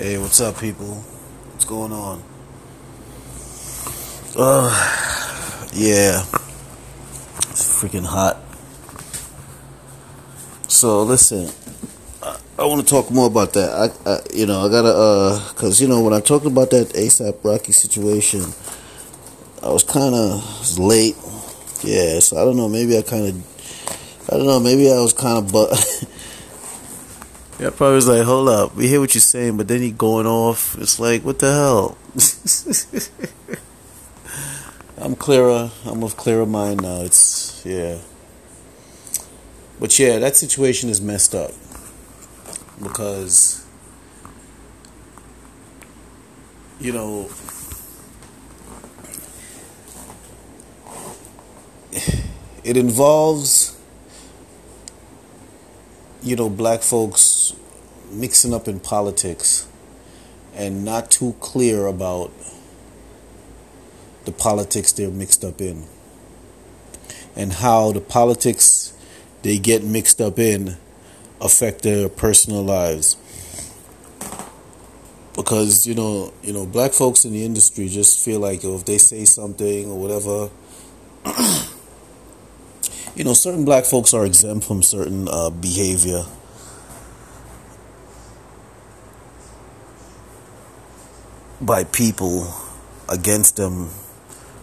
Hey, what's up, people? What's going on? Uh, yeah, it's freaking hot. So listen, I, I want to talk more about that. I, I, you know, I gotta, uh, cause you know when I talked about that ASAP Rocky situation, I was kind of late. Yeah, so I don't know. Maybe I kind of, I don't know. Maybe I was kind of, but. Yeah, probably was like, hold up, we hear what you're saying, but then he going off. It's like, what the hell? I'm clearer. I'm of clearer mind now. It's yeah. But yeah, that situation is messed up because you know it involves you know black folks mixing up in politics and not too clear about the politics they're mixed up in and how the politics they get mixed up in affect their personal lives. Because you know you know black folks in the industry just feel like if they say something or whatever you know certain black folks are exempt from certain uh, behavior by people against them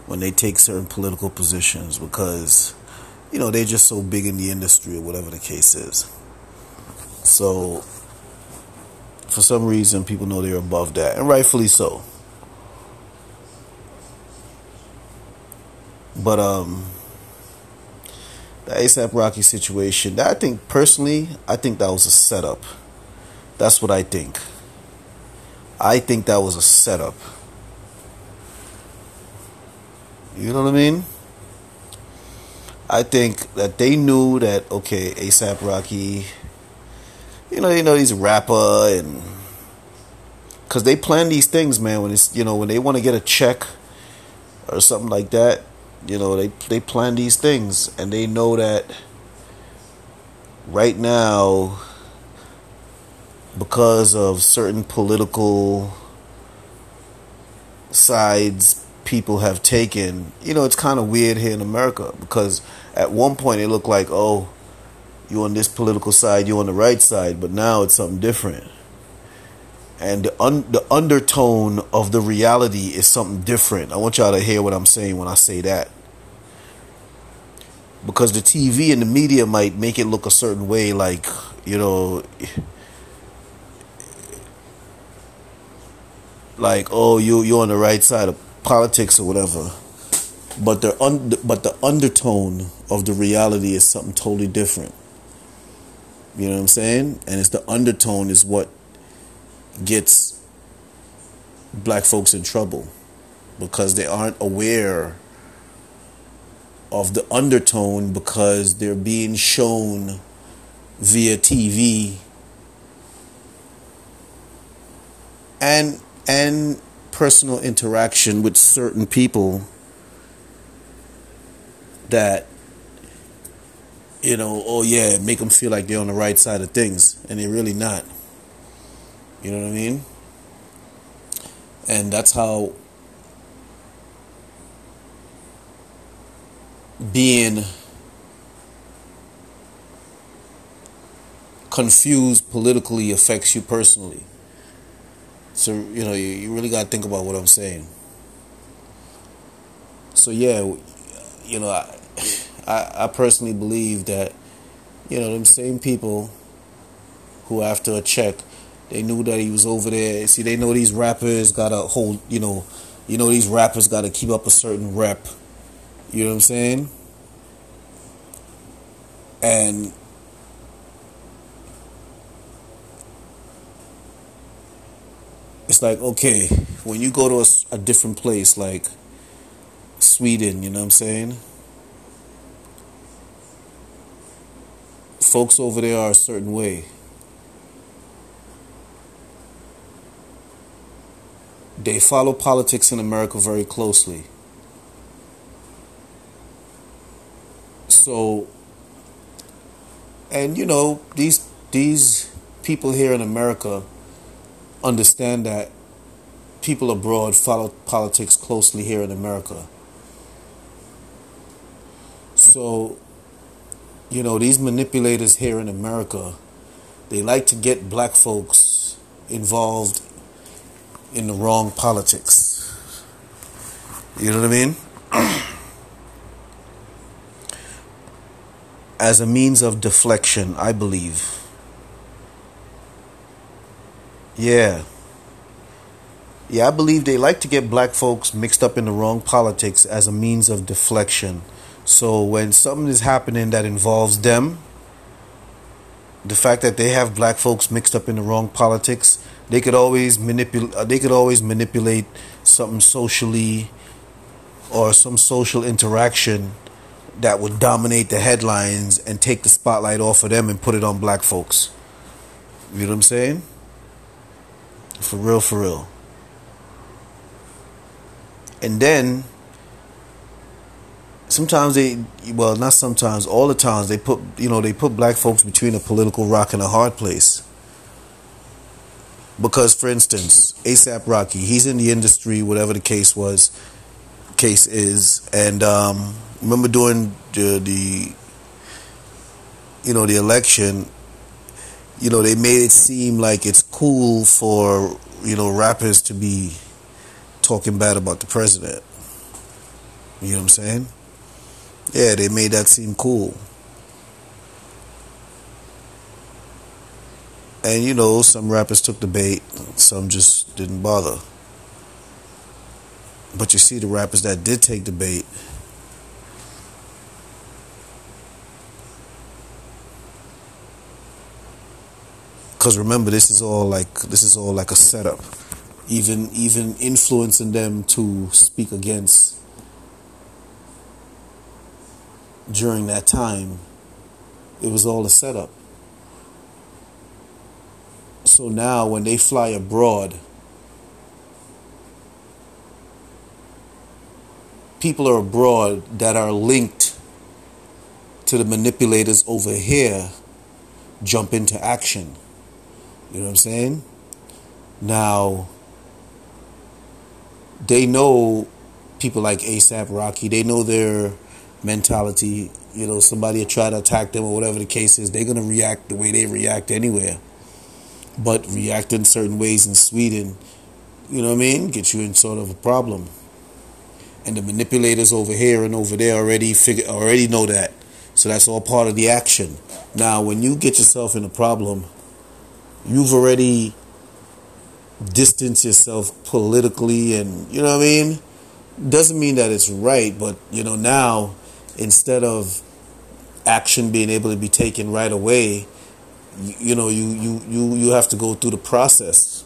when they take certain political positions because you know they're just so big in the industry or whatever the case is. So for some reason people know they're above that and rightfully so. But um the ASAP Rocky situation I think personally I think that was a setup. That's what I think I think that was a setup. You know what I mean? I think that they knew that okay, ASAP Rocky, you know, you know he's a rapper and because they plan these things, man. When it's you know when they want to get a check or something like that, you know they they plan these things and they know that right now because of certain political sides people have taken, you know, it's kind of weird here in America because at one point it looked like, oh, you're on this political side, you're on the right side, but now it's something different. And the, un- the undertone of the reality is something different. I want y'all to hear what I'm saying when I say that. Because the TV and the media might make it look a certain way, like, you know like oh you you're on the right side of politics or whatever. But the un- but the undertone of the reality is something totally different. You know what i'm saying? And it's the undertone is what gets black folks in trouble. Because they aren't aware of the undertone because they're being shown via TV and and personal interaction with certain people that you know oh yeah make them feel like they're on the right side of things and they're really not. You know what i mean? And that's how being confused politically affects you personally so you know you, you really got to think about what I'm saying. So yeah, you know I, I I personally believe that you know them same people who after a check they knew that he was over there. See, they know these rappers got to hold, you know, you know these rappers got to keep up a certain rep. You know what I'm saying? And it's like okay when you go to a, a, different place like sweden you know what i'm saying? Folks over there are a certain way. They follow politics in america very closely. So and you know these these people here in america understand that people abroad follow politics closely here in America. So, you know, these manipulators here in America, they like to get black folks involved in the wrong politics. You know what I mean? As a means of deflection, I believe. Yeah. Yeah, I believe they like to get black folks mixed up in the wrong politics as a means of deflection. So when something is happening that involves them, the fact that they have black folks mixed up in the wrong politics, they could always manipulate. Uh, they could always manipulate something socially or some social interaction that would dominate the headlines and take the spotlight off of them and put it on black folks. You know what I'm saying? For real, for real. And then sometimes they well not sometimes all the times they put you know they put black folks between a political rock and a hard place because for instance asap rocky he's in the industry whatever the case was case is and um, remember during the, the you know the election you know they made it seem like it's cool for you know rappers to be talking bad about the president you know what i'm saying yeah, they made that seem cool. And you know, some rappers took the bait, some just didn't bother. But you see, the rappers that did take the bait, because remember, this is all like this is all like a setup. Even even influencing them to speak against during that time, it was all a setup. So now, when they fly abroad, people are abroad that are linked to the manipulators over here jump into action. You know what I'm saying? Now, they know people like ASAP Rocky, they know their mentality. You know, somebody try to attack them or whatever the case is, they're going to react the way they react anywhere. But react in certain ways in Sweden, you know what I mean, get you in sort of a problem. And the manipulators over here and over there already figure already know that. So that's all part of the action. Now, when you get yourself in a problem, you've already distanced yourself politically and you know what I mean? Doesn't mean that it's right, but you know, now instead of action being able to be taken right away, you, you know, you, you, you, you have to go through the process.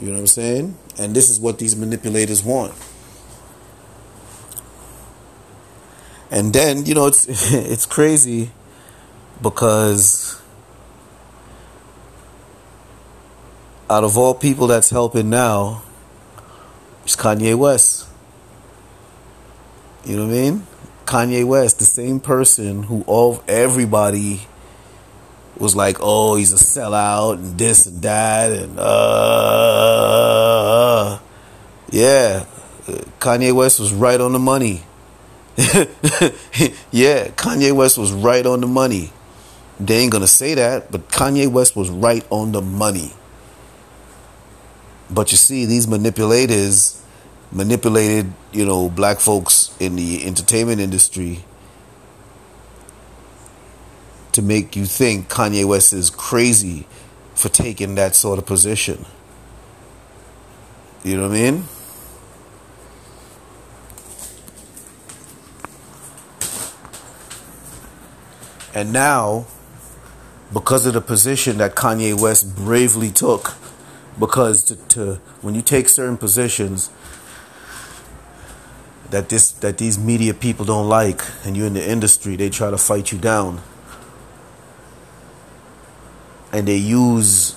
You know what I'm saying? And this is what these manipulators want. And then, you know, it's it's crazy because out of all people that's helping now, it's Kanye West. You know what I mean? Kanye West, the same person who all everybody was like, oh, he's a sellout and this and that and uh, yeah, Kanye West was right on the money. yeah, Kanye West was right on the money. They ain't gonna say that, but Kanye West was right on the money. But you see, these manipulators manipulated, you know, black folks in the entertainment industry to make you think Kanye West is crazy for taking that sort of position. You know what I mean? And now, because of the position that Kanye West bravely took, because to, to when you take certain positions, that this that these media people don't like and you're in the industry they try to fight you down. And they use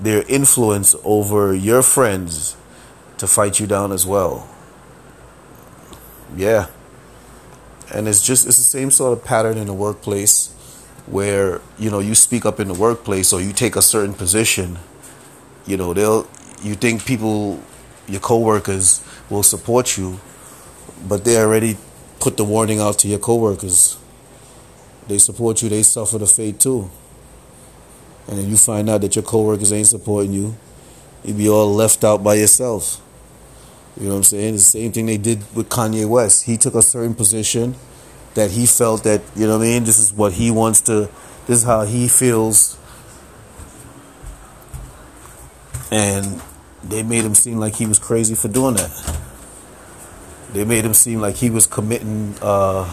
their influence over your friends to fight you down as well. Yeah. And it's just it's the same sort of pattern in the workplace where you know you speak up in the workplace or you take a certain position you know they'll you think people your coworkers will support you but they already put the warning out to your coworkers. They support you they suffer the fate too. And if you find out that your coworkers ain't supporting you you be all left out by yourself. You know what i'm saying? The same thing they did with kanye west. He took a certain position that he felt that you know what i mean? This is what he wants to this is how he feels and they made him seem like he was crazy for doing that. They made him seem like he was committing, uh,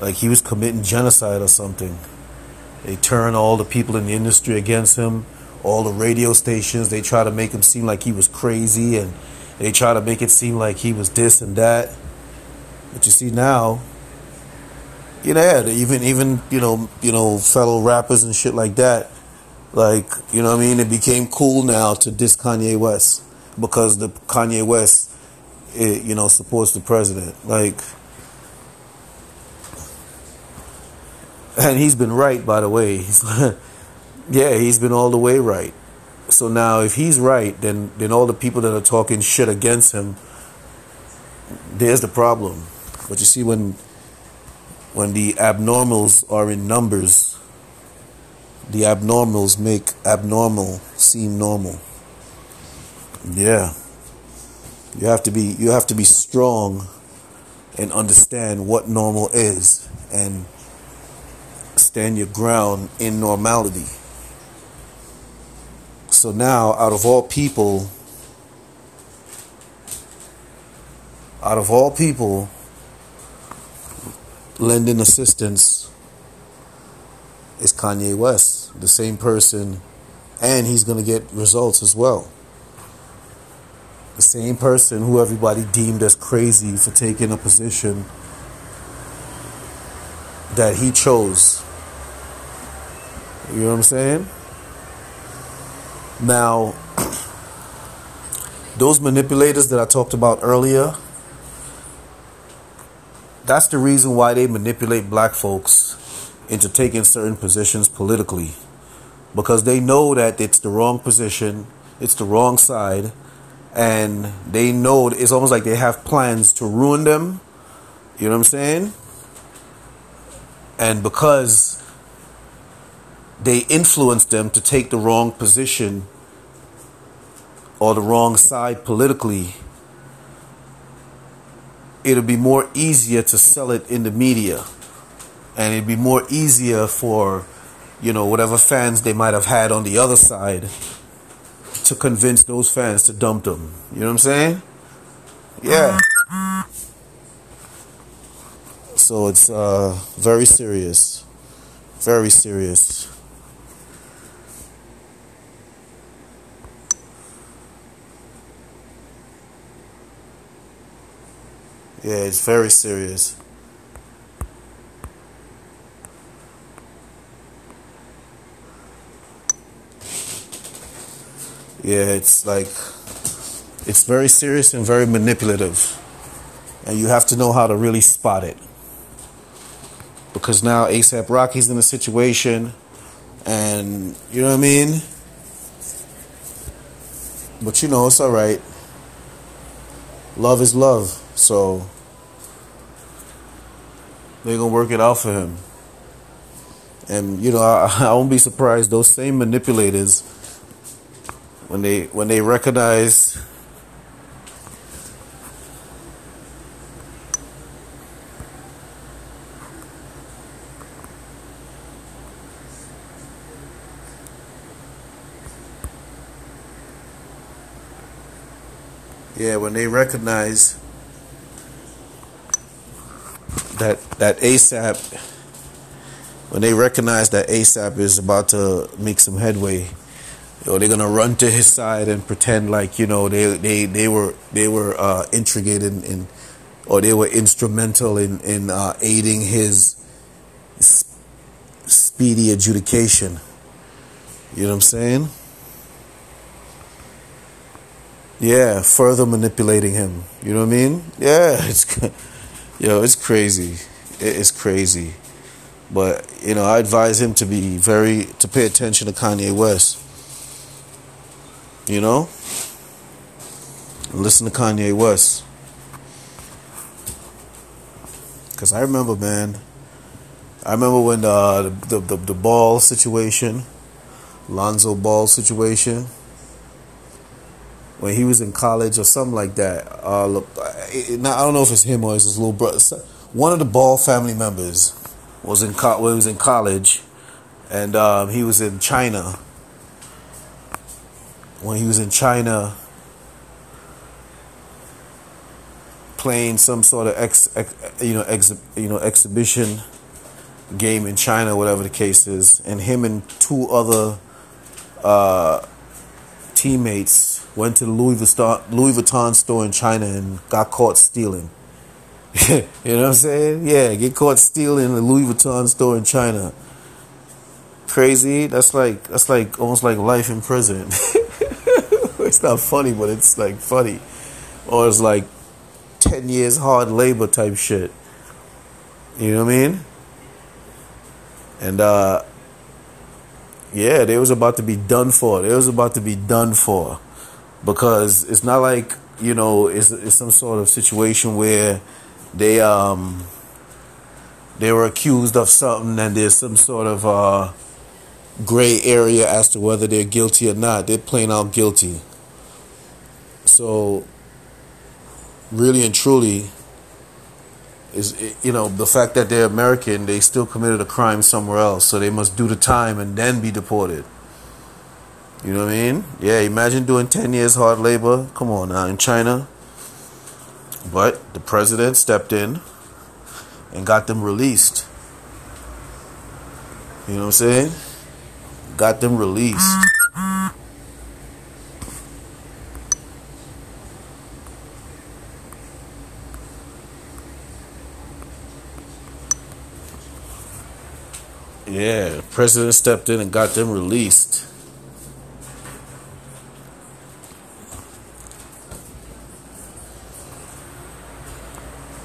like he was committing genocide or something. They turn all the people in the industry against him, all the radio stations. They try to make him seem like he was crazy, and they try to make it seem like he was this and that. But you see now, you know, even even you know, you know, fellow rappers and shit like that like, you know what I mean? It became cool now to diss Kanye West because the Kanye West, it, you know, supports the president. Like, and he's been right, by the way. He's, yeah, he's been all the way right. So now, if he's right, then then all the people that are talking shit against him, there's the problem. But you see, when when the abnormals are in numbers the abnormals make abnormal seem normal. Yeah. You have to be you have to be strong and understand what normal is and stand your ground in normality. So now out of all people out of all people lending assistance is Kanye West, the same person, and he's going to get results as well. The same person who everybody deemed as crazy for taking a position that he chose. You know what I'm saying? Now, those manipulators that I talked about earlier, that's the reason why they manipulate black folks into taking certain positions politically because they know that it's the wrong position, it's the wrong side, and they know it's almost like they have plans to ruin them. You know what I'm saying? And because they influence them to take the wrong position or the wrong side politically, it'll be more easier to sell it in the media and it'd be more easier for you know whatever fans they might have had on the other side to convince those fans to dump them. You know what i'm saying? Yeah. So it's uh, very serious. Very serious. Yeah it's very serious yeah, it's like it's very serious and very manipulative. And you have to know how to really spot it. Because now ASAP Rocky's in a situation and you know what I mean? But you know, it's all right. Love is love. So they're to work it out for him. And you know, I, I won't be surprised those same manipulators when they when they recognize yeah when they recognize that that ASAP when they recognize that ASAP is about to make some headway you know, they're gonna run to his side and pretend like you know they they they were they were uh, in or they were instrumental in in uh, aiding his speedy adjudication. You know what I'm saying? Yeah, further manipulating him. You know what I mean? Yeah, it's yo, it's crazy. It's crazy. But you know, I advise him to be very to pay attention to Kanye West You know? Listen to Kanye West. Cause I remember, man. I remember when uh, the, the the the ball situation, Lonzo Ball situation, when he was in college or something like that. Uh, I don't know if it's him or it's his little brother. One of the Ball family members was in co- was in college, and um, he was in China. When he was in China, playing some sort of ex, ex you know ex, you know exhibition game in China, whatever the case is, and him and two other uh, teammates went to the Louis Vuitton, Louis Vuitton store in China and got caught stealing. you know what I'm saying? Yeah, get caught stealing the Louis Vuitton store in China. Crazy. That's like that's like almost like life in prison. it's not funny, but it's like funny. Or it's like ten years hard labor type shit. You know what I mean? And uh yeah, they was about to be done for. They was about to be done for. Because it's not like, you know, it's it's some sort of situation where they um they were accused of something and there's some sort of uh gray area as to whether they're guilty or not. They're plain out guilty. So really and truly is you know the fact that they're American, they still committed a crime somewhere else, so they must do the time and then be deported. You know what I mean? Yeah, imagine doing 10 years hard labor. Come on now, in China. But the president stepped in and got them released. You know what I'm saying? Got them released. Yeah, the president stepped in and got them released.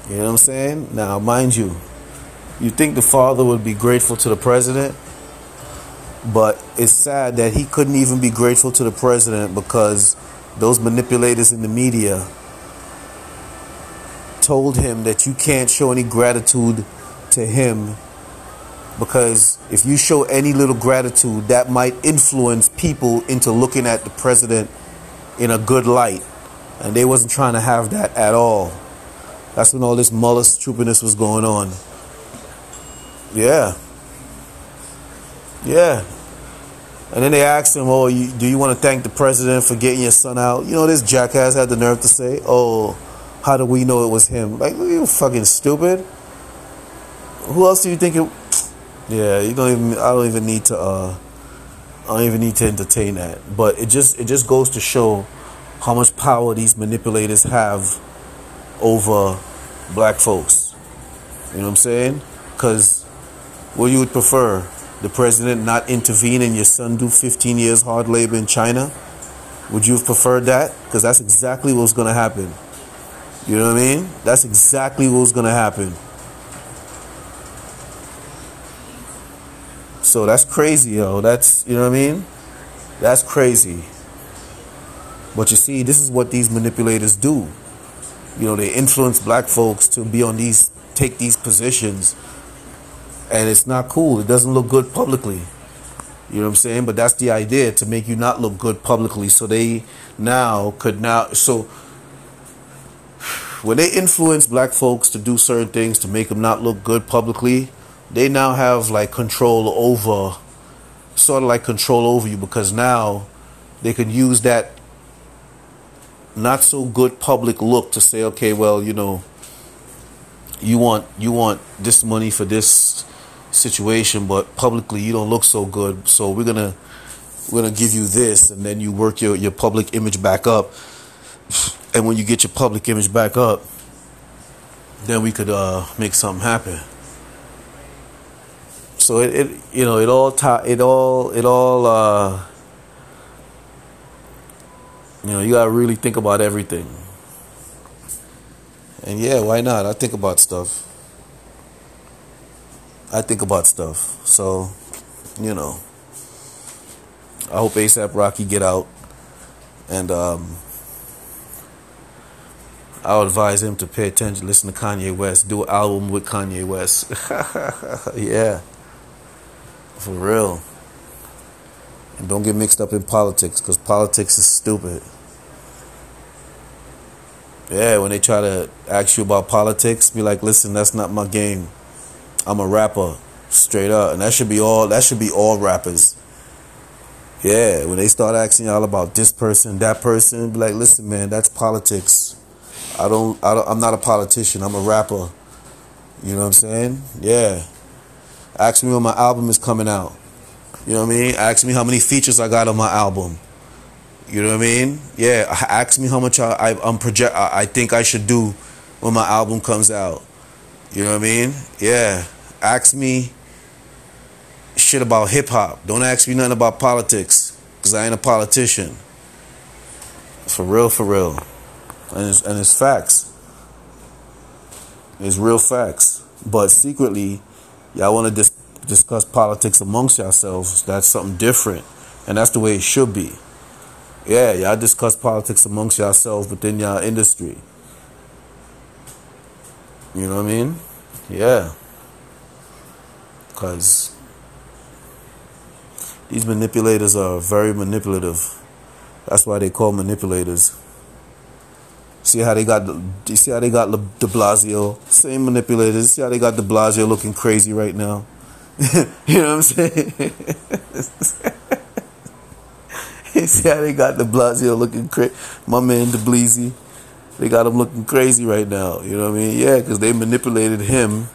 You know what I'm saying? Now, mind you, you think the father would be grateful to the president, but it's sad that he couldn't even be grateful to the president because those manipulators in the media told him that you can't show any gratitude to him because if you show any little gratitude, that might influence people into looking at the president in a good light. And they wasn't trying to have that at all. That's when all this Mueller stupidness was going on. Yeah. Yeah. And then they asked him, "Oh, you, do you want to thank the president for getting your son out?" You know, this jackass had the nerve to say, "Oh, how do we know it was him?" Like, you fucking stupid. Who else do you think it? Yeah, you don't even. I don't even need to. Uh, I don't even need to entertain that. But it just it just goes to show how much power these manipulators have over black folks. You know what I'm saying? Because what you would prefer, the president not intervene and your son do 15 years hard labor in China? Would you have preferred that? Because that's exactly what's going to happen. You know what I mean? That's exactly what's going to happen. So that's crazy, yo. That's, you know what I mean? That's crazy. But you see, this is what these manipulators do. You know, they influence black folks to be on these, take these positions. And it's not cool. It doesn't look good publicly. You know what I'm saying? But that's the idea to make you not look good publicly. So they now could now, so when they influence black folks to do certain things to make them not look good publicly, they now have like control over sort of like control over you because now they can use that not so good public look to say okay well you know you want you want this money for this situation but publicly you don't look so good so we're gonna we're gonna give you this and then you work your, your public image back up. And when you get your public image back up then we could uh, make something happen so it, it you know it all ta- it all it all uh, you know you gotta really think about everything. And yeah, why not? I think about stuff. I think about stuff. So, you know, I hope ASAP Rocky get out And um, I would advise him to pay attention, listen to Kanye West, do an album with Kanye West. yeah. For real. And don't get mixed up in politics because politics is stupid. Yeah, when they try to ask you about politics, be like, listen, that's not my game. I'm a rapper, straight up. And that should be all that should be all rappers. Yeah, when they start asking y'all about this person, that person, be like, listen, man, that's politics. I don't, I don't I'm not a politician, I'm a rapper. You know what I'm saying? Yeah. Ask me when my album is coming out. You know what I mean? Ask me how many features I got on my album. You know what I mean? Yeah. Ask me how much I, I am project. I, I think I should do when my album comes out. You know what I mean? Yeah. Ask me shit about hip hop. Don't ask me nothing about politics, cause I ain't a politician. For real, for real, and it's and it's facts. It's real facts. But secretly, y'all want to dis- discuss politics amongst yourselves. That's something different, and that's the way it should be. Yeah, y'all discuss politics amongst yourselves within your industry. You know what I mean? Yeah. Because these manipulators are very manipulative. That's why they call manipulators. See how they got the, you see how they got De Blasio, same manipulators. See how they got De Blasio looking crazy right now. you know what I'm saying? see how they got De Blasio looking crazy. My man De Bleezy, they got him looking crazy right now. You know what I mean? Yeah, because they manipulated him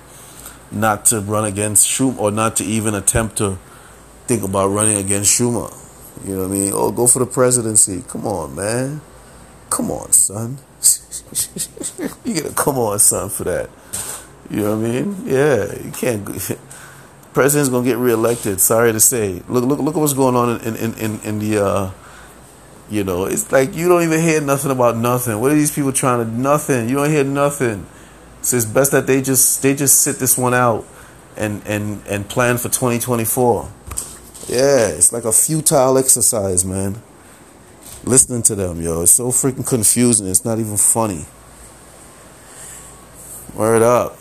not to run against Schumer or not to even attempt to think about running against Schumer. You know what I mean? Oh, go for the presidency. Come on, man. Come on, son. you gotta come on, son, for that. You know what I mean? Yeah, you can't. President's gonna get reelected. Sorry to say. Look, look, look at what's going on in in in, in the. Uh, you know, it's like you don't even hear nothing about nothing. What are these people trying to? Nothing. You don't hear nothing. So it's best that they just they just sit this one out and and and plan for 2024. Yeah, it's like a futile exercise, man. Listening to them, yo, it's so freaking confusing. It's not even funny. Word up.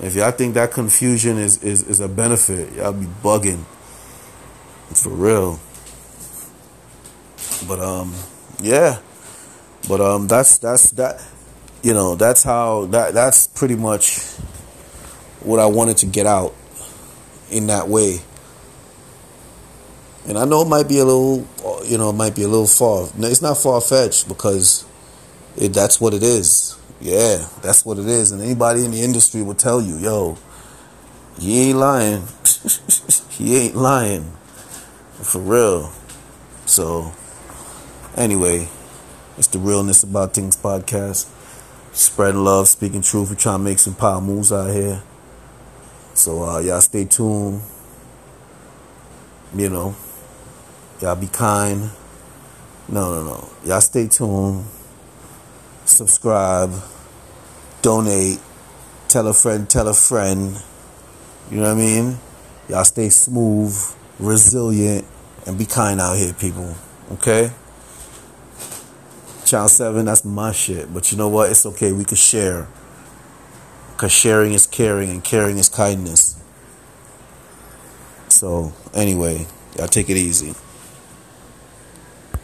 If y'all think that confusion is, is, is a benefit, y'all be bugging. For real. But um yeah. But um that's that's that you know, that's how that that's pretty much what I wanted to get out in that way. And I know it might be a little, you know, it might be a little far. No, it's not far fetched because it, that's what it is. Yeah, that's what it is. And anybody in the industry will tell you, yo, he ain't lying. he ain't lying. For real. So, anyway, it's the Realness About Things podcast. Spreading love, speaking truth. We're trying to make some power moves out here. So, uh, y'all stay tuned. You know, Y'all be kind. No, no, no. Y'all stay tuned. Subscribe. Donate. Tell a friend, tell a friend. You know what I mean? Y'all stay smooth, resilient, and be kind out here, people. Okay? Channel 7, that's my shit. But you know what? It's okay. We can share. Because sharing is caring, and caring is kindness. So, anyway, y'all take it easy.